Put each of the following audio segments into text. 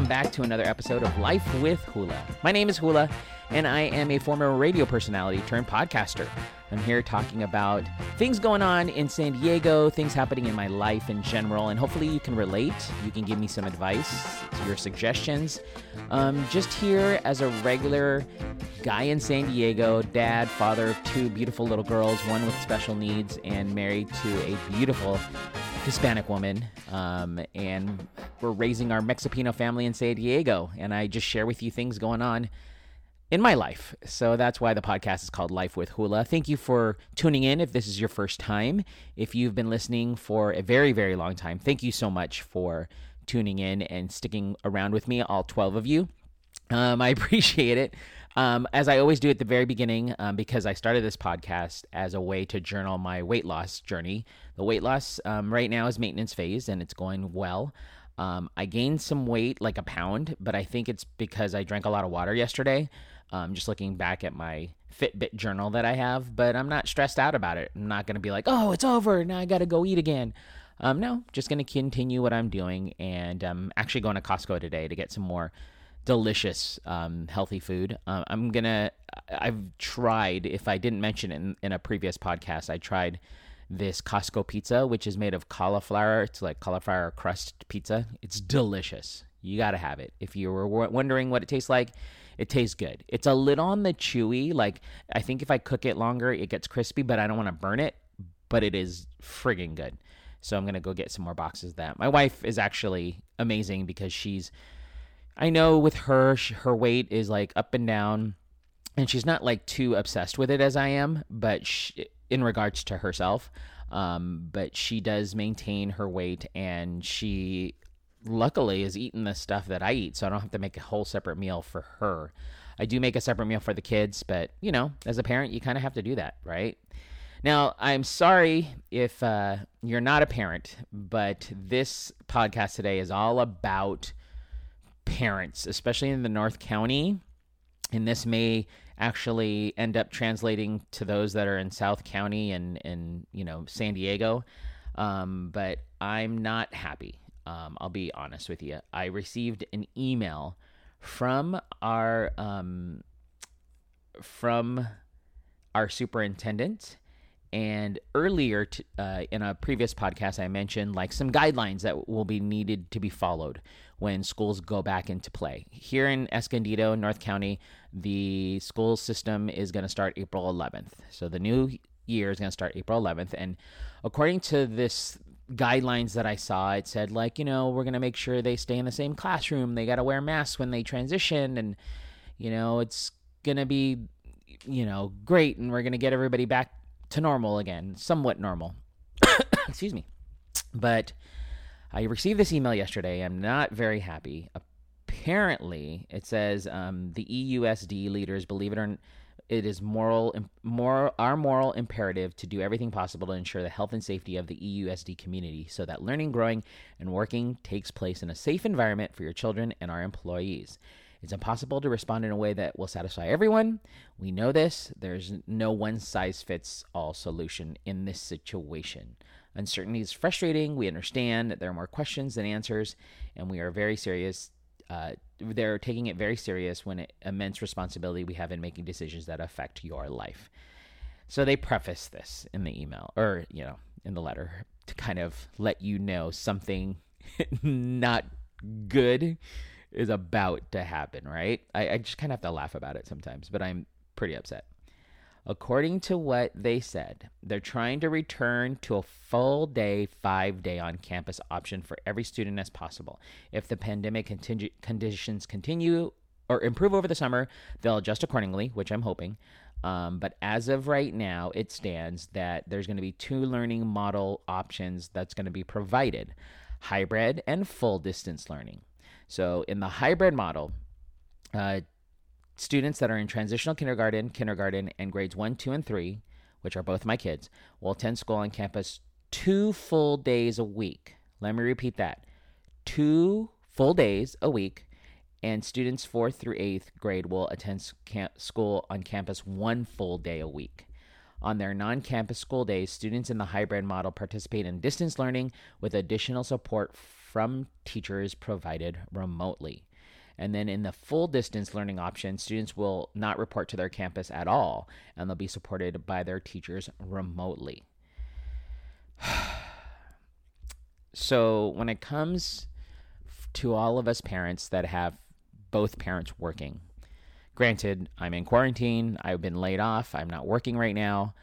welcome back to another episode of Life with Hula. My name is Hula, and I am a former radio personality turned podcaster. I'm here talking about things going on in San Diego, things happening in my life in general, and hopefully you can relate. You can give me some advice, your suggestions. Um, just here as a regular guy in San Diego, dad, father of two beautiful little girls, one with special needs, and married to a beautiful Hispanic woman. Um, and we're raising our Mexipino family in San Diego. And I just share with you things going on in my life. So that's why the podcast is called Life with Hula. Thank you for tuning in if this is your first time. If you've been listening for a very, very long time, thank you so much for tuning in and sticking around with me, all 12 of you. Um, I appreciate it. Um, as I always do at the very beginning, um, because I started this podcast as a way to journal my weight loss journey. The weight loss um, right now is maintenance phase and it's going well. Um, I gained some weight, like a pound, but I think it's because I drank a lot of water yesterday. Um, just looking back at my Fitbit journal that I have, but I'm not stressed out about it. I'm not going to be like, oh, it's over. Now I got to go eat again. Um, no, just going to continue what I'm doing. And I'm actually going to Costco today to get some more delicious, um, healthy food. Uh, I'm going to, I've tried, if I didn't mention it in, in a previous podcast, I tried this Costco pizza, which is made of cauliflower. It's like cauliflower crust pizza. It's delicious. You got to have it. If you were wondering what it tastes like, it tastes good. It's a little on the chewy. Like I think if I cook it longer, it gets crispy, but I don't want to burn it. But it is friggin' good. So I'm gonna go get some more boxes of that. My wife is actually amazing because she's. I know with her, her weight is like up and down, and she's not like too obsessed with it as I am. But she, in regards to herself, um, but she does maintain her weight, and she luckily is eating the stuff that I eat, so I don't have to make a whole separate meal for her. I do make a separate meal for the kids, but you know, as a parent, you kind of have to do that, right? Now, I'm sorry if uh, you're not a parent, but this podcast today is all about parents, especially in the North County. And this may actually end up translating to those that are in South County and, and you know, San Diego. Um, but I'm not happy. Um, I'll be honest with you. I received an email from our um, from our superintendent. And earlier t- uh, in a previous podcast, I mentioned like some guidelines that will be needed to be followed when schools go back into play. Here in Escondido, North County, the school system is going to start April 11th. So the new year is going to start April 11th. And according to this guidelines that I saw, it said like, you know, we're gonna make sure they stay in the same classroom. They gotta wear masks when they transition, and you know, it's gonna be, you know, great, and we're gonna get everybody back to normal again, somewhat normal. Excuse me, but I received this email yesterday. I'm not very happy. Apparently, it says um, the EUSD leaders, believe it or not it is moral, more our moral imperative to do everything possible to ensure the health and safety of the EUSD community so that learning, growing, and working takes place in a safe environment for your children and our employees. It's impossible to respond in a way that will satisfy everyone. We know this. There's no one size fits all solution in this situation. Uncertainty is frustrating. We understand that there are more questions than answers, and we are very serious uh, they're taking it very serious when it, immense responsibility we have in making decisions that affect your life. So they preface this in the email or, you know, in the letter to kind of let you know something not good is about to happen, right? I, I just kind of have to laugh about it sometimes, but I'm pretty upset. According to what they said, they're trying to return to a full day, five day on campus option for every student as possible. If the pandemic conditions continue or improve over the summer, they'll adjust accordingly, which I'm hoping. Um, but as of right now, it stands that there's going to be two learning model options that's going to be provided hybrid and full distance learning. So, in the hybrid model, uh, students that are in transitional kindergarten, kindergarten, and grades one, two, and three, which are both my kids, will attend school on campus two full days a week. Let me repeat that two full days a week. And students fourth through eighth grade will attend camp- school on campus one full day a week. On their non campus school days, students in the hybrid model participate in distance learning with additional support from teachers provided remotely. And then in the full distance learning option, students will not report to their campus at all, and they'll be supported by their teachers remotely. so when it comes to all of us parents that have both parents working, granted, I'm in quarantine, I've been laid off, I'm not working right now.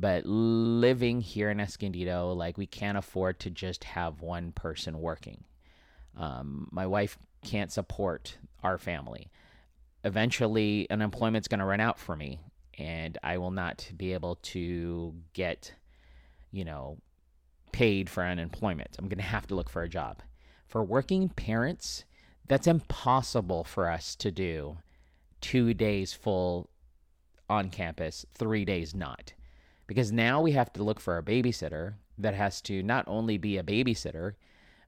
But living here in Escondido, like we can't afford to just have one person working. Um, my wife can't support our family. Eventually, unemployment's going to run out for me, and I will not be able to get, you know, paid for unemployment. I'm going to have to look for a job. For working parents, that's impossible for us to do two days full on campus, three days not. Because now we have to look for a babysitter that has to not only be a babysitter,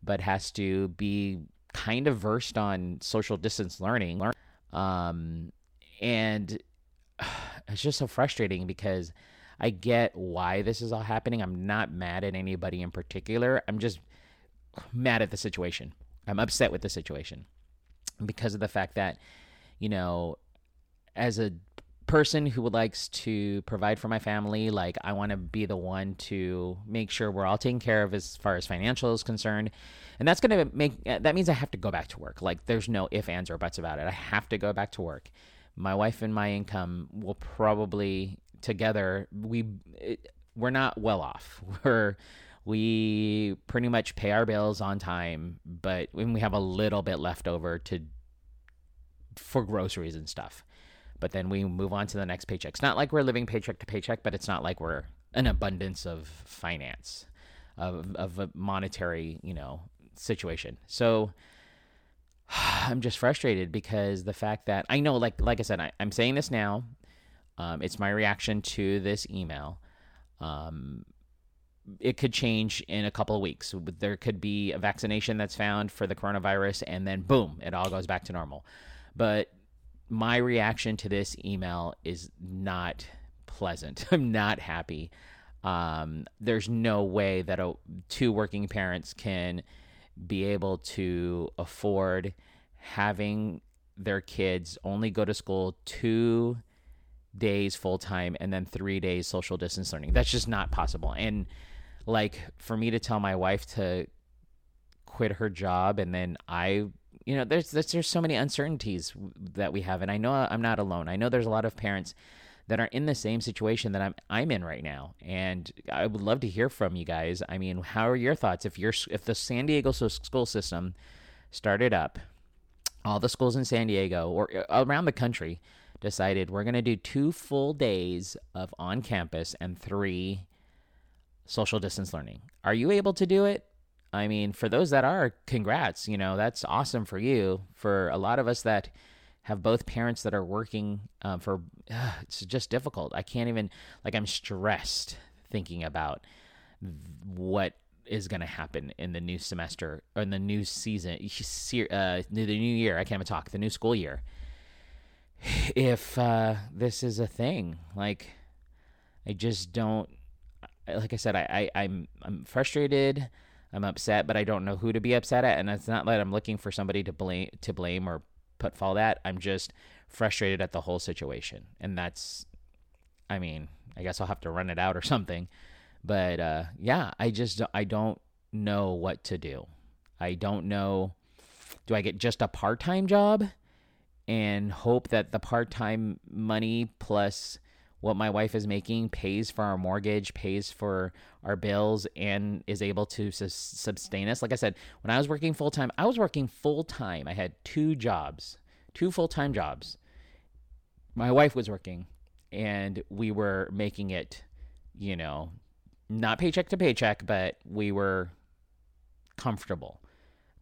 but has to be kind of versed on social distance learning. Um, and it's just so frustrating because I get why this is all happening. I'm not mad at anybody in particular. I'm just mad at the situation. I'm upset with the situation because of the fact that, you know, as a person who likes to provide for my family like i want to be the one to make sure we're all taken care of as far as financial is concerned. And that's going to make that means i have to go back to work. Like there's no if ands or buts about it. I have to go back to work. My wife and my income will probably together we it, we're not well off. We're we pretty much pay our bills on time but when we have a little bit left over to for groceries and stuff but then we move on to the next paycheck. It's not like we're living paycheck to paycheck, but it's not like we're an abundance of finance, of of a monetary, you know, situation. So I'm just frustrated because the fact that I know, like like I said, I, am saying this now. Um, it's my reaction to this email. Um, it could change in a couple of weeks. There could be a vaccination that's found for the coronavirus, and then boom, it all goes back to normal. But my reaction to this email is not pleasant. I'm not happy. Um, there's no way that a, two working parents can be able to afford having their kids only go to school two days full time and then three days social distance learning. That's just not possible. And like for me to tell my wife to quit her job and then I you know there's, there's there's so many uncertainties that we have and I know I'm not alone. I know there's a lot of parents that are in the same situation that I'm I'm in right now and I would love to hear from you guys. I mean, how are your thoughts if you're if the San Diego school system started up all the schools in San Diego or uh, around the country decided we're going to do two full days of on campus and three social distance learning. Are you able to do it? I mean, for those that are, congrats. You know, that's awesome for you. For a lot of us that have both parents that are working um, for, uh, it's just difficult. I can't even, like, I'm stressed thinking about what is going to happen in the new semester or in the new season, uh, the new year. I can't even talk, the new school year. If uh, this is a thing, like, I just don't, like I said, I, I I'm I'm frustrated. I'm upset, but I don't know who to be upset at. And it's not that I'm looking for somebody to blame to blame or put fault at. I'm just frustrated at the whole situation, and that's, I mean, I guess I'll have to run it out or something. But uh, yeah, I just I don't know what to do. I don't know. Do I get just a part time job and hope that the part time money plus what my wife is making pays for our mortgage, pays for our bills, and is able to su- sustain us. Like I said, when I was working full time, I was working full time. I had two jobs, two full time jobs. My wife was working, and we were making it, you know, not paycheck to paycheck, but we were comfortable.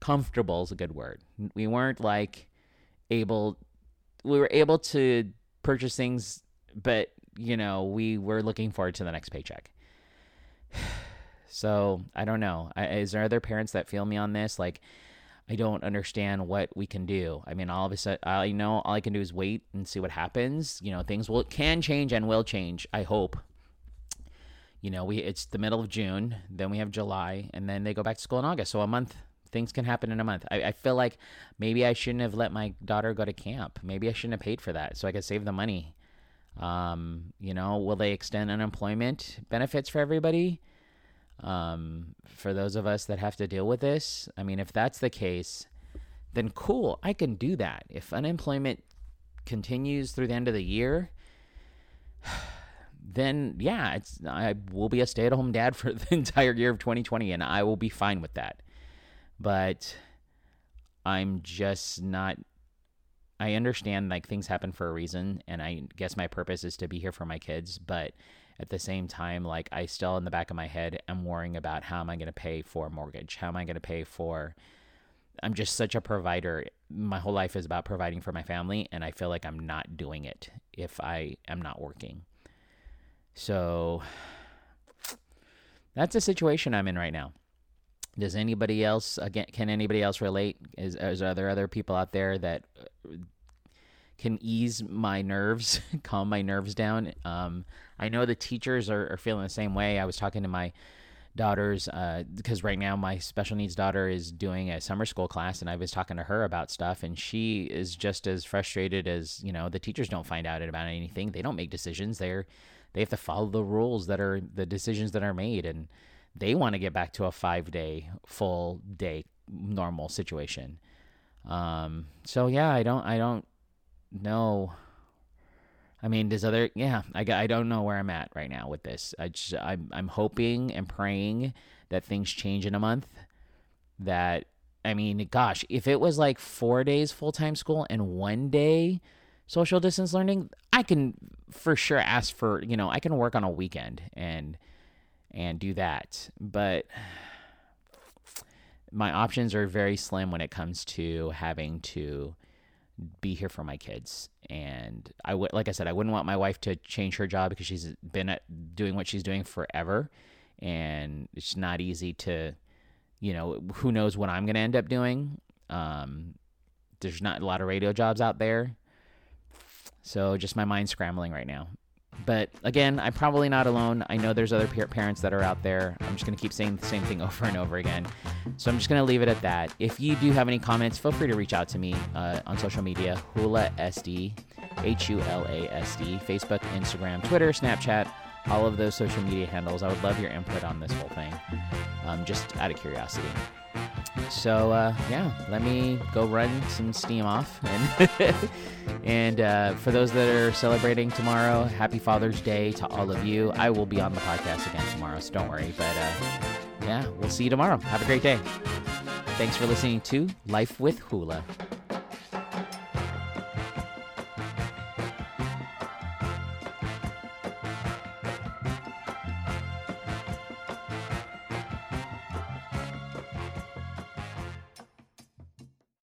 Comfortable is a good word. We weren't like able, we were able to purchase things, but you know, we were looking forward to the next paycheck. so I don't know. I, is there other parents that feel me on this? Like, I don't understand what we can do. I mean, all of a sudden, I know all I can do is wait and see what happens. You know, things will can change and will change. I hope. You know, we it's the middle of June, then we have July, and then they go back to school in August. So a month Things can happen in a month. I, I feel like maybe I shouldn't have let my daughter go to camp. Maybe I shouldn't have paid for that so I could save the money. Um, you know, will they extend unemployment benefits for everybody? Um, for those of us that have to deal with this, I mean, if that's the case, then cool, I can do that. If unemployment continues through the end of the year, then yeah, it's I will be a stay-at-home dad for the entire year of 2020 and I will be fine with that. But I'm just not I understand like things happen for a reason and I guess my purpose is to be here for my kids, but at the same time like I still in the back of my head am worrying about how am I going to pay for a mortgage? How am I going to pay for I'm just such a provider. My whole life is about providing for my family, and I feel like I'm not doing it if I am not working. So that's the situation I'm in right now. Does anybody else again? Can anybody else relate? Is, is are there other people out there that uh, can ease my nerves, calm my nerves down? Um, I know the teachers are, are feeling the same way. I was talking to my daughters because uh, right now my special needs daughter is doing a summer school class and i was talking to her about stuff and she is just as frustrated as you know the teachers don't find out about anything they don't make decisions they're they have to follow the rules that are the decisions that are made and they want to get back to a five day full day normal situation um so yeah i don't i don't know I mean, there's other, yeah, I, I don't know where I'm at right now with this. I just, I'm, I'm hoping and praying that things change in a month. That, I mean, gosh, if it was like four days full time school and one day social distance learning, I can for sure ask for, you know, I can work on a weekend and, and do that. But my options are very slim when it comes to having to be here for my kids. And I would, like I said, I wouldn't want my wife to change her job because she's been at doing what she's doing forever, and it's not easy to, you know, who knows what I'm going to end up doing. Um, there's not a lot of radio jobs out there, so just my mind scrambling right now. But again, I'm probably not alone. I know there's other parents that are out there. I'm just going to keep saying the same thing over and over again. So I'm just going to leave it at that. If you do have any comments, feel free to reach out to me uh, on social media Hula SD, H U L A S D, Facebook, Instagram, Twitter, Snapchat, all of those social media handles. I would love your input on this whole thing, um, just out of curiosity. So uh, yeah, let me go run some steam off, and and uh, for those that are celebrating tomorrow, Happy Father's Day to all of you. I will be on the podcast again tomorrow, so don't worry. But uh, yeah, we'll see you tomorrow. Have a great day. Thanks for listening to Life with Hula.